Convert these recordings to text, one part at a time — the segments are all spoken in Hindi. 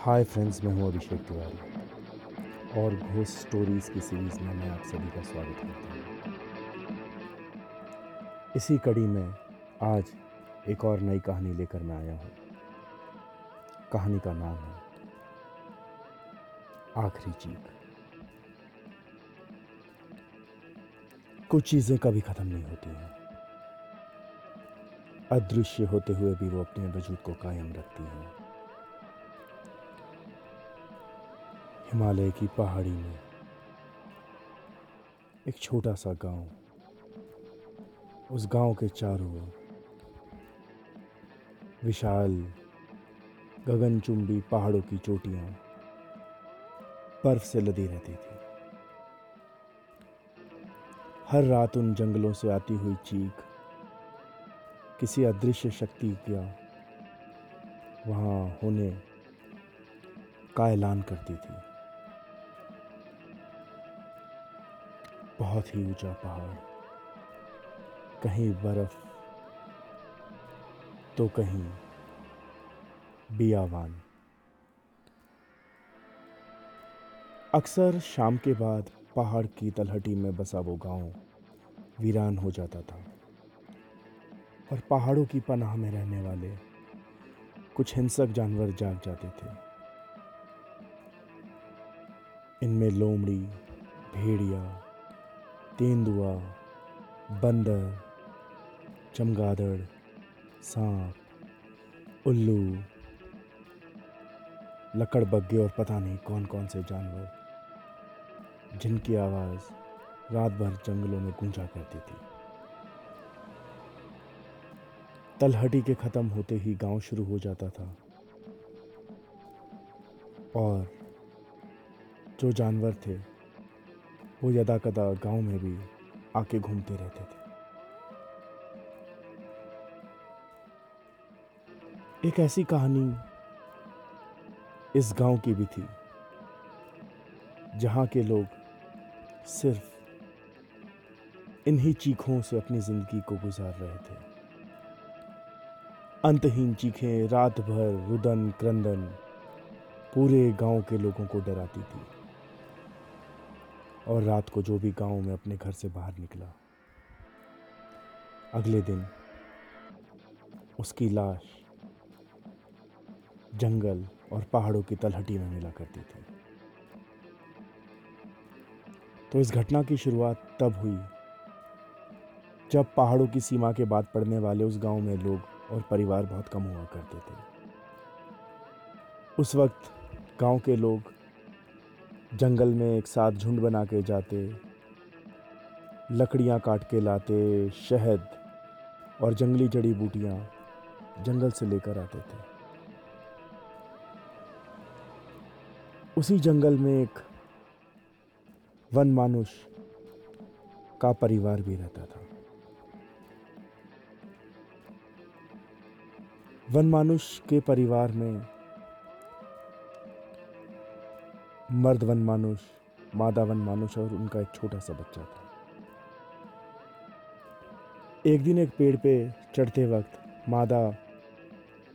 हाय फ्रेंड्स मैं हूँ अभिषेक तिवारी। और घोस्ट स्टोरीज़ की सीरीज़ में मैं आप सभी का स्वागत करता हूँ। इसी कड़ी में आज एक और नई कहानी लेकर मैं आया हूँ। कहानी का नाम है, आखिरी चीख। कुछ चीज़ें कभी ख़त्म नहीं होती हैं। अदृश्य होते हुए भी वो अपने वजूद को कायम रखती हैं। हिमालय की पहाड़ी में। एक छोटा सा गाँव। उस गाँव के चारों ओर विशाल गगनचुंबी पहाड़ों की चोटियाँ बर्फ़ से लदी रहती थी। हर रात उन जंगलों से आती हुई चीख, किसी अदृश्य शक्ति का वहाँ होने का ऐलान करती थी। बहुत ही ऊँचा पहाड़ कहीं बर्फ़ तो कहीं बियावान। अक्सर शाम के बाद पहाड़ की तलहटी में बसा वो गाँव वीरान हो जाता था। और पहाड़ों की पनाह में रहने वाले कुछ हिंसक जानवर जाग जाते थे। इनमें लोमड़ी, भेड़िया तेंदुआ, बंदर, चमगादड़, सांप, उल्लू, लकड़बग्गे और पता नहीं कौन कौन से जानवर, जिनकी आवाज़ रात भर जंगलों में गूंजा करती थी। तलहटी के ख़त्म होते ही गाँव शुरू हो जाता था। और जो जानवर थे वो यदा कदा गाँव में भी आके घूमते रहते थे। एक ऐसी कहानी इस गाँव की भी थी, जहाँ के लोग सिर्फ़ इन्हीं चीखों से अपनी ज़िंदगी को गुजार रहे थे। अंतहीन चीखें रात भर रुदन क्रंदन पूरे गाँव के लोगों को डराती थी। और रात को जो भी गाँव में अपने घर से बाहर निकला। अगले दिन उसकी लाश जंगल और पहाड़ों की तलहटी में मिला करती थी। तो इस घटना की शुरुआत तब हुई, जब पहाड़ों की सीमा के बाद पड़ने वाले उस गाँव में लोग और परिवार बहुत कम हुआ करते थे। उस वक्त गाँव के लोग जंगल में एक साथ झुंड बना के जाते, लकड़ियाँ काट के लाते, शहद और जंगली जड़ी बूटियाँ जंगल से लेकर आते थे। उसी जंगल में एक वन मानुष का परिवार भी रहता था। वन मानुष के परिवार में मर्द वन मानुष मादा वन मानुष और उनका एक छोटा सा बच्चा था। एक दिन एक पेड़ पे चढ़ते वक्त मादा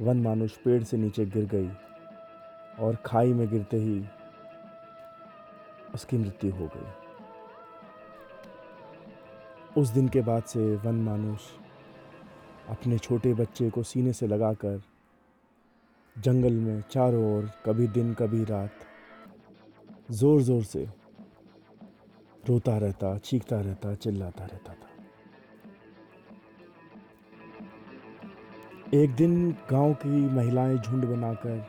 वन मानुष पेड़ से नीचे गिर गई और खाई में गिरते ही उसकी मृत्यु हो गई। उस दिन के बाद से वन मानुष अपने छोटे बच्चे को सीने से लगाकर जंगल में चारों ओर कभी दिन, कभी रात ज़ोर ज़ोर से। रोता रहता, चीखता रहता, चिल्लाता रहता था। एक दिन गाँव की महिलाएँ झुंड बनाकर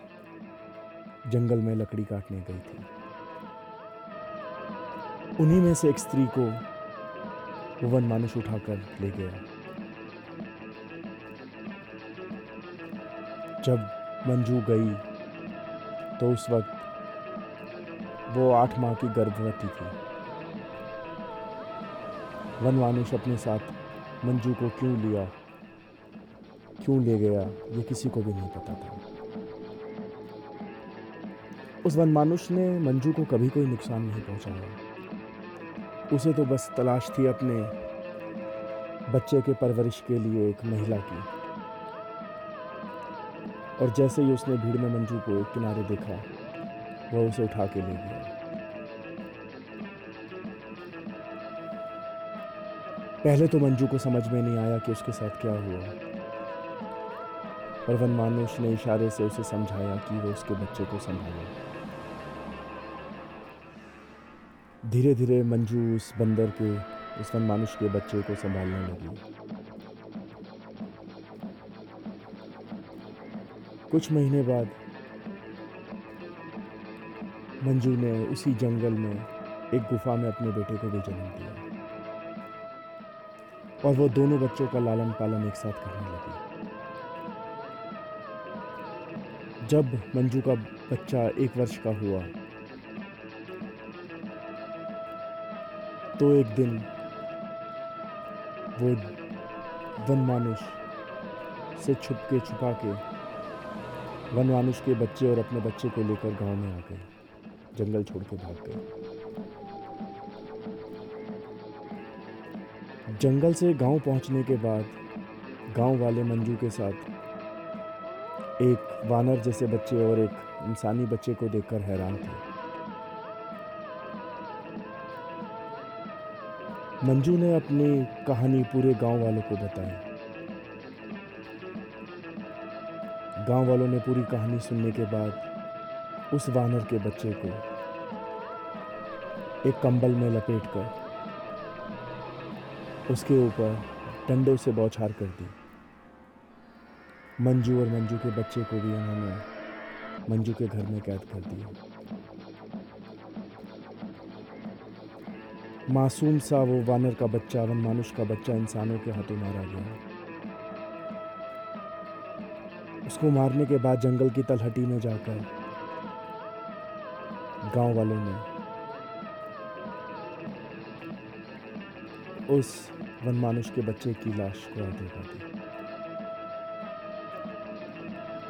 जंगल में लकड़ी काटने गई थी। उन्हीं में से एक स्त्री को वो वन मानुष उठाकर ले गया। जब मंजू गई तो उस वक्त वो आठ माह की गर्भवती थी। वनवानुष अपने साथ मंजू को क्यों लिया? क्यों ले गया? ये किसी को भी नहीं पता था। उस वनमानुष ने मंजू को कभी कोई नुकसान नहीं पहुँचाया। उसे तो बस तलाश थी अपने बच्चे के परवरिश के लिए एक महिला की। और जैसे ही उसने भीड़ में मंजू को एक किनारे देखा वह उसे उठा के ले गया। पहले तो मंजू को समझ में नहीं आया कि उसके साथ क्या हुआ। पर वन मानुष ने इशारे से उसे समझाया कि वो उसके बच्चे को संभाले। धीरे धीरे मंजू उस बंदर के, उस वनमानुष के बच्चे को संभालने लगी। कुछ महीने बाद मंजू ने उसी जंगल में एक गुफा में अपने बेटे को भी जन्म दिया। और वो दोनों बच्चों का लालन पालन एक साथ करने लगी। जब मंजू का बच्चा एक वर्ष का हुआ तो एक दिन वो वन मानुष से छुप के छुपा के वन मानुष के बच्चे और अपने बच्चे को लेकर गाँव में आ गए। जंगल छोड़ के भाग गए जंगल से गाँव पहुँचने के बाद, गाँव वाले मंजू के साथ, एक वानर जैसे बच्चे और एक इंसानी बच्चे को देखकर हैरान थे। मंजू ने अपनी कहानी पूरे गाँव वालों को बताई। गाँव वालों ने पूरी कहानी सुनने के बाद उस वानर के बच्चे को एक कंबल में लपेट कर उसके ऊपर डंडों से बौछार कर दी। मंजू और मंजू के बच्चे को भी उन्होंने मंजू के घर में कैद कर दिया। मासूम सा वो वानर का बच्चा, वन मानुष का बच्चा इंसानों के हाथों मारा गया। उसको मारने के बाद जंगल की तलहटी में जाकर गाँव वालों ने उस वनमानुष के बच्चे की लाश को आगे कर दी।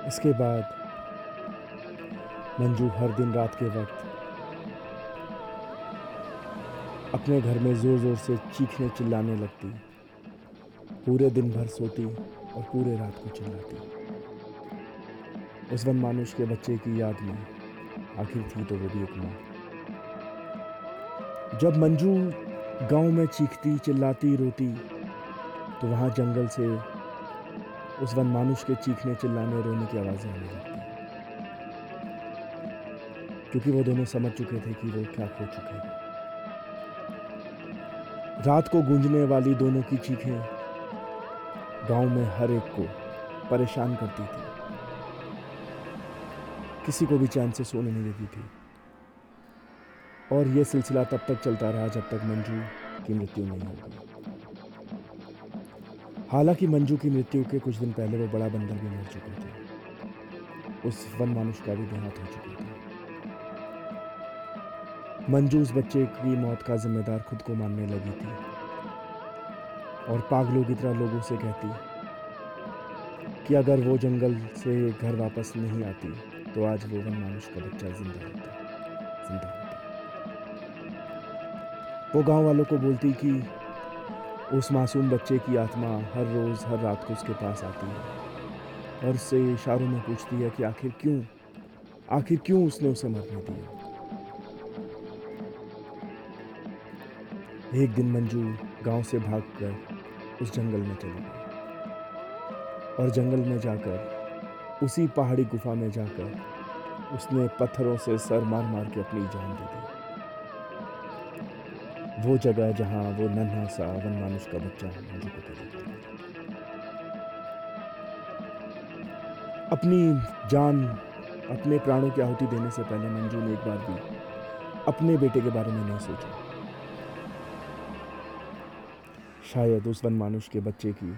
इसके बाद मंजू हर दिन रात के वक्त अपने घर में ज़ोर ज़ोर से चीखने चिल्लाने लगती, पूरे दिन भर सोती और पूरे रात को चिल्लाती। उस वन मानुष के बच्चे की याद में आखिर थी तो वो भी एक माँ जब मंजू गाँव में चीखती, चिल्लाती, रोती तो वहाँ जंगल से उस वन मानुष के चीखने, चिल्लाने, रोने की आवाज़ें आने लगती क्योंकि वो दोनों समझ चुके थे कि वो क्या खो चुके हैं। रात को गूंजने वाली दोनों की चीखें गाँव में हर एक को परेशान करती थी। किसी को भी चैन से सोने नहीं देती थी। और यह सिलसिला तब तक चलता रहा जब तक मंजू की मृत्यु नहीं हो गई। हालाँकि मंजू की मृत्यु के कुछ दिन पहले वो बड़ा बंदर भी मर चुके थे। उस वन मानुष का भी देहांत हो चुका था। मंजू उस बच्चे की मौत का जिम्मेदार खुद को मानने लगी थी। और पागलों की तरह लोगों से कहती कि अगर वो जंगल से घर वापस नहीं आती आज वन मानुष का बच्चा ज़िंदा होता ज़िंदा होता वो गाँव वालों को बोलती कि उस मासूम बच्चे की आत्मा हर रोज़ हर रात को उसके पास आती है और उससे इशारों में पूछती है कि आखिर क्यों आखिर क्यों उसने उसे मरने दिया एक दिन मंजू गाँव से भागकर उस जंगल में चली गई और जंगल में जाकर उसी पहाड़ी गुफा में जाकर उसने पत्थरों से सर मार मार के अपनी जान दे दी। वो जगह जहाँ वो नन्हा सा वन मानुष का बच्चा देखता अपनी जान, अपने प्राणों की आहुति देने से पहले मंजू ने एक बार भी अपने बेटे के बारे में नहीं सोचा। शायद उस वन मानुष के बच्चे की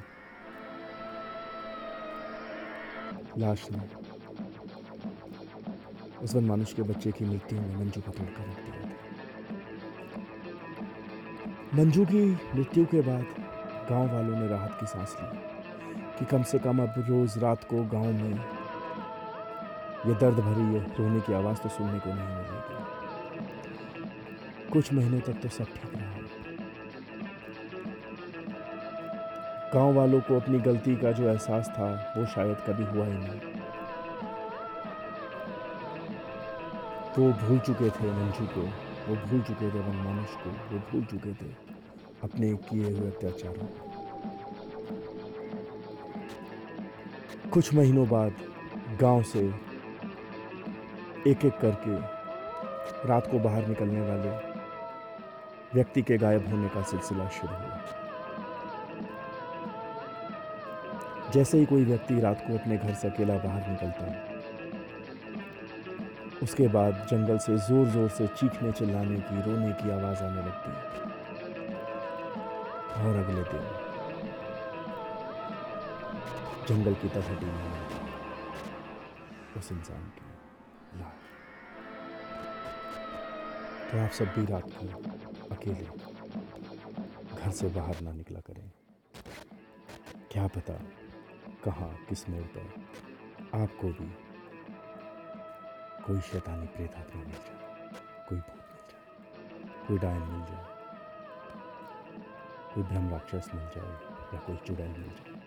लाश ने उस वन मानुष के बच्चे की मृत्यु में मंजू को तोड़कर रख दिया मंजू की मृत्यु के बाद गाँव वालों ने राहत की सांस ली कि कम से कम अब रोज़ रात को गाँव में ये दर्द भरी रोने की आवाज़ तो सुनने को नहीं मिलेगी। कुछ महीनों तक तो सब ठीक रहा। गाँव वालों को अपनी गलती का जो एहसास था, वो शायद कभी हुआ ही नहीं। तो भूल चुके थे मंजू को, वो भूल चुके थे वन मानुष को, वो भूल चुके थे अपने किए हुए अत्याचारों कुछ महीनों बाद गाँव से एक एक करके रात को बाहर निकलने वाले व्यक्ति के गायब होने का सिलसिला शुरू हुआ। जैसे ही कोई व्यक्ति रात को अपने घर से अकेला बाहर निकलता है उसके बाद जंगल से ज़ोर ज़ोर से चीखने चिल्लाने की, रोने की आवाज़ आने लगती। और अगले दिन, जंगल की तलहटी में, उस इंसान की लाश। तो आप सब भी रात को अकेले घर से बाहर ना निकला करें। क्या पता कहाँ, किस मोड़ पर आपको भी कोई शैतानी प्रेत आत्मा मिल जाए, कोई भूत मिल जाए, कोई डायन मिल जाए, कोई ब्रह्म राक्षस मिल जाए या कोई चुड़ैल मिल जाए।